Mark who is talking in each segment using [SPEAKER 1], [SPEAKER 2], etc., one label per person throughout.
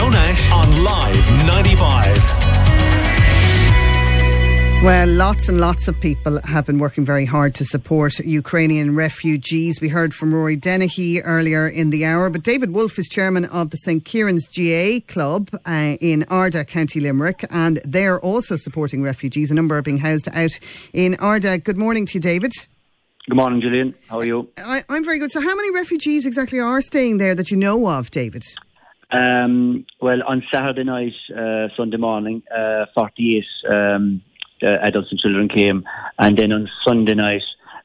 [SPEAKER 1] Joe Nash on Live 95.
[SPEAKER 2] Well, lots and lots of people have been working very hard to support Ukrainian refugees. We heard from Rory Dennehy earlier in the hour, but David Wolfe is chairman of the St Kieran's GAA Club uh, in Ardagh, County Limerick, and they're also supporting refugees. A number are being housed out in Ardagh. Good morning to you, David.
[SPEAKER 3] Good morning, Gillian. How are you?
[SPEAKER 2] I, am very good. So, how many refugees exactly are staying there that you know of, David?
[SPEAKER 3] Um, well, on Saturday night, uh, Sunday morning, uh, 48 um, uh, adults and children came, and then on Sunday night,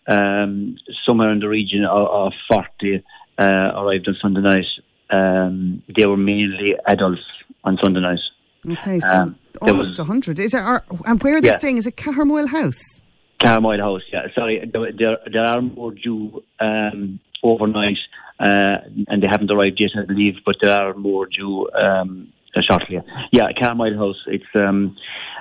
[SPEAKER 3] um, somewhere in the region of, of 40 uh, arrived on Sunday night. Um, they were mainly adults on Sunday night.
[SPEAKER 2] Okay, so um, almost was, 100. Is it, are, and where are they yeah. staying? Is it Cahermoyle House?
[SPEAKER 3] Cahermoyle House, yeah. Sorry, there, there are more due um, overnight, uh, and they haven't arrived yet, I believe, but there are more due um, shortly. Yeah, Cahermoyle House. It's um,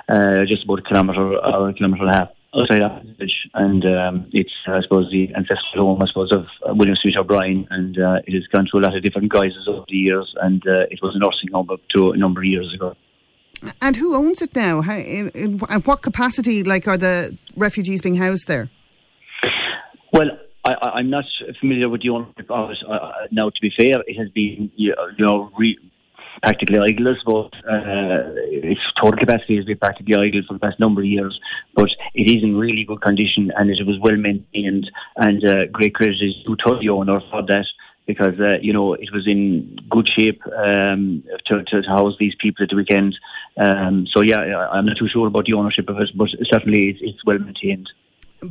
[SPEAKER 3] uh, just about a kilometre or a kilometre and a half outside that village, and um, it's I suppose the ancestral home I suppose of uh, William Smith O'Brien, and uh, it has gone through a lot of different guises over the years, and uh, it was a nursing home up to a number of years ago.
[SPEAKER 2] And who owns it now? How, in, in, in what capacity, like, are the refugees being housed there?
[SPEAKER 3] I, am not familiar with the ownership of it. Uh, now, to be fair, it has been you know re- practically idle, but uh, its total capacity has been practically idle for the past number of years. But it is in really good condition and it was well maintained. And uh, great credit is due to the owner for that because uh, you know it was in good shape um, to, to, to, house these people at the weekend. Um, so yeah, I'm not too sure about the ownership of it, but certainly it's, it's well maintained.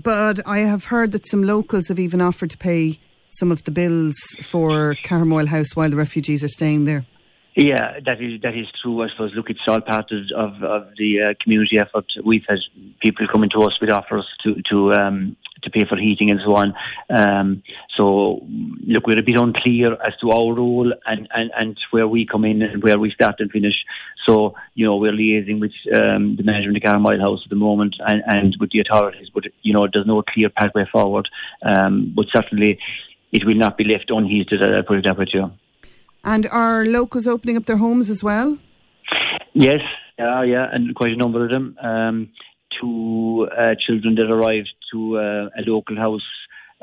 [SPEAKER 2] But I have heard that some locals have even offered to pay some of the bills for Cahermoyle House while the refugees are staying there.
[SPEAKER 3] Yeah, that is that is true. I suppose. Look, it's all part of of, of the uh, community effort. We've had people coming to us with offers to to um, to pay for heating and so on. Um, so, look, we're a bit unclear as to our role and, and, and where we come in and where we start and finish. So, you know, we're liaising with um, the management of the Cahermoyle House at the moment and, and with the authorities, but, you know, there's no clear pathway forward. Um, but certainly, it will not be left unheated, I'll put it that way to.
[SPEAKER 2] And are locals opening up their homes as well?
[SPEAKER 3] Yes, yeah, yeah, and quite a number of them. Um, two uh, children that arrived to uh, a local house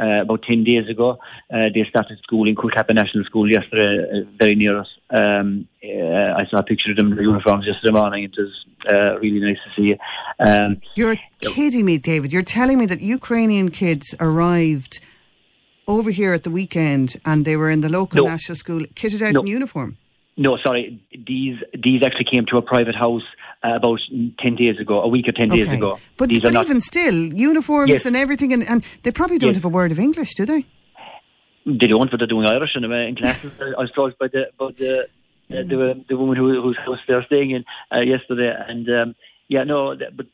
[SPEAKER 3] uh, about 10 days ago. Uh, they started school in Coolcappa National School yesterday, uh, very near us. Um, uh, I saw a picture of them in their uniforms yesterday morning. It was uh, really nice to see.
[SPEAKER 2] Um, You're kidding me, David. You're telling me that Ukrainian kids arrived over here at the weekend and they were in the local no. national school kitted out no. in uniform?
[SPEAKER 3] No, sorry. These these actually came to a private house uh, about 10 days ago, a week or 10 okay. days ago.
[SPEAKER 2] But,
[SPEAKER 3] these
[SPEAKER 2] but even still, uniforms yes. and everything, and, and they probably don't yes. have a word of English, do they?
[SPEAKER 3] They don't, but they're doing Irish in, in classes. I was told by the, by the, the, the woman who, whose house they're staying in uh, yesterday. And um, yeah, no, but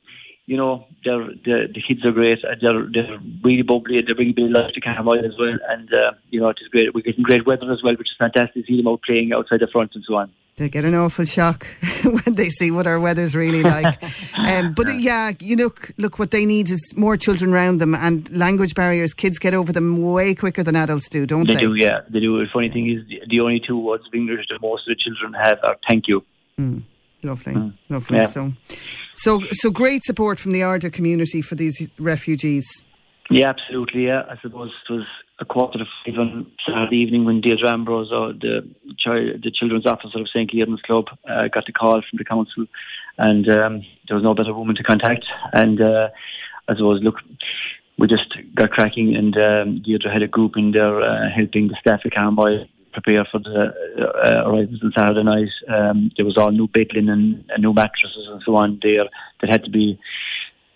[SPEAKER 3] you know, they're, the the kids are great. They're they're really bubbly. and They bring a bit of life to Cahermoyle as well, and uh, you know, it is great. We're getting great weather as well, which is fantastic. See them out playing outside the front and so on.
[SPEAKER 2] They get an awful shock when they see what our weather's really like. um, but yeah, you look look what they need is more children around them and language barriers. Kids get over them way quicker than adults do, don't
[SPEAKER 3] they?
[SPEAKER 2] They
[SPEAKER 3] do, yeah, they do. The funny thing is, the only two words of English that most of the children have are "thank you."
[SPEAKER 2] Mm. Lovely, mm. lovely. Yeah. So, so, so great support from the Ardagh community for these refugees.
[SPEAKER 3] Yeah, absolutely. Yeah, I suppose it was a quarter to five on Saturday evening when Deirdre Ambrose, or the child, the children's officer of St. Kieran's Club, uh, got the call from the council, and um, there was no better woman to contact. And uh, I suppose, look, we just got cracking, and um, Deirdre had a group in there uh, helping the staff at Cahermoyle prepare for the uh, arrivals on Saturday night. Um, there was all new bed linen and new mattresses and so on there that had to be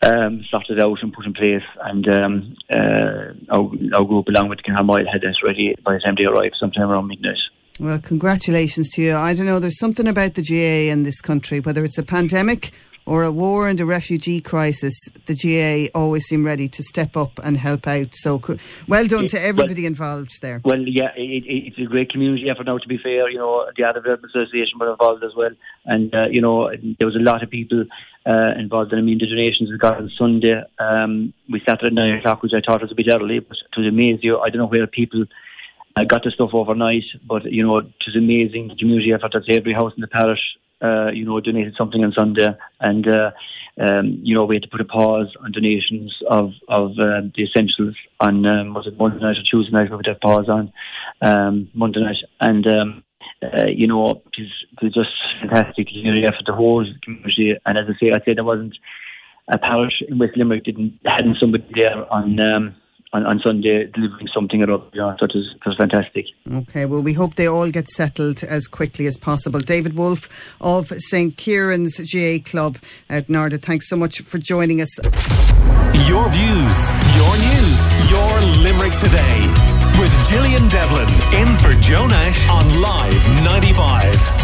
[SPEAKER 3] um, sorted out and put in place. And um, uh, our, our group, along with Cahermoyle, had this ready by the time they arrived, sometime around midnight.
[SPEAKER 2] Well, congratulations to you. I don't know, there's something about the GAA in this country, whether it's a pandemic or a war and a refugee crisis, the GAA always seem ready to step up and help out. So, well done to everybody
[SPEAKER 3] well,
[SPEAKER 2] involved there.
[SPEAKER 3] Well, yeah, it, it, it's a great community effort now. To be fair, you know, the Development Association were involved as well, and uh, you know, there was a lot of people uh, involved. And I mean, the donations we got on Sunday. Um, we started at nine o'clock, which I thought was a bit early, but to amaze you, I don't know where people I got the stuff overnight, but you know, it was amazing the community effort. Say every house in the parish, uh, you know, donated something on Sunday, and uh, um, you know, we had to put a pause on donations of of uh, the essentials on um, was it Monday night or Tuesday night? We put a pause on um, Monday night, and um, uh, you know, it was, just fantastic community effort, the whole community. And as I say, I said there wasn't a parish in West Limerick didn't hadn't somebody there on. Um, on, on Sunday delivering something or other. Yeah, so it was, it was fantastic.
[SPEAKER 2] Okay, well, we hope they all get settled as quickly as possible. David Wolf of St. Kieran's GAA Club at Narda, thanks so much for joining us.
[SPEAKER 1] Your views, your news, your Limerick today. With Gillian Devlin in for Joe Nash on Live 95.